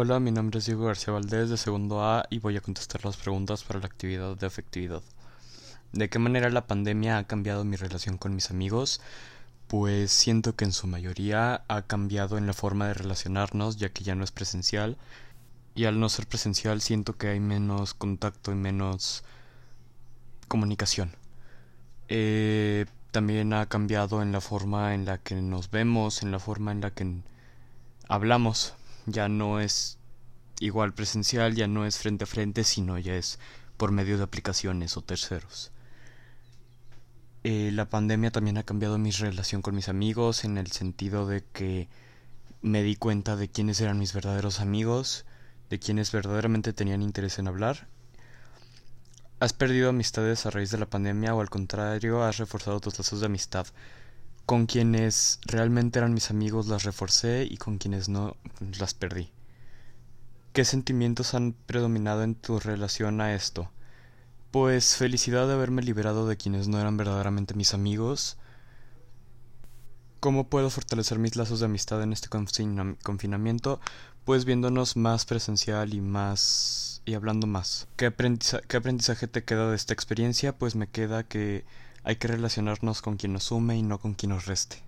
Hola, mi nombre es Diego García Valdés de segundo A y voy a contestar las preguntas para la actividad de afectividad. ¿De qué manera la pandemia ha cambiado mi relación con mis amigos? Pues siento que en su mayoría ha cambiado en la forma de relacionarnos ya que ya no es presencial y al no ser presencial siento que hay menos contacto y menos comunicación. Eh, también ha cambiado en la forma en la que nos vemos, en la forma en la que hablamos ya no es igual presencial, ya no es frente a frente, sino ya es por medio de aplicaciones o terceros. Eh, la pandemia también ha cambiado mi relación con mis amigos en el sentido de que me di cuenta de quiénes eran mis verdaderos amigos, de quienes verdaderamente tenían interés en hablar. ¿Has perdido amistades a raíz de la pandemia o al contrario has reforzado tus lazos de amistad? Con quienes realmente eran mis amigos las reforcé y con quienes no las perdí. ¿Qué sentimientos han predominado en tu relación a esto? Pues felicidad de haberme liberado de quienes no eran verdaderamente mis amigos. ¿Cómo puedo fortalecer mis lazos de amistad en este confinamiento? Pues viéndonos más presencial y más y hablando más. ¿Qué, ¿Qué aprendizaje te queda de esta experiencia? Pues me queda que hay que relacionarnos con quien nos sume y no con quien nos reste.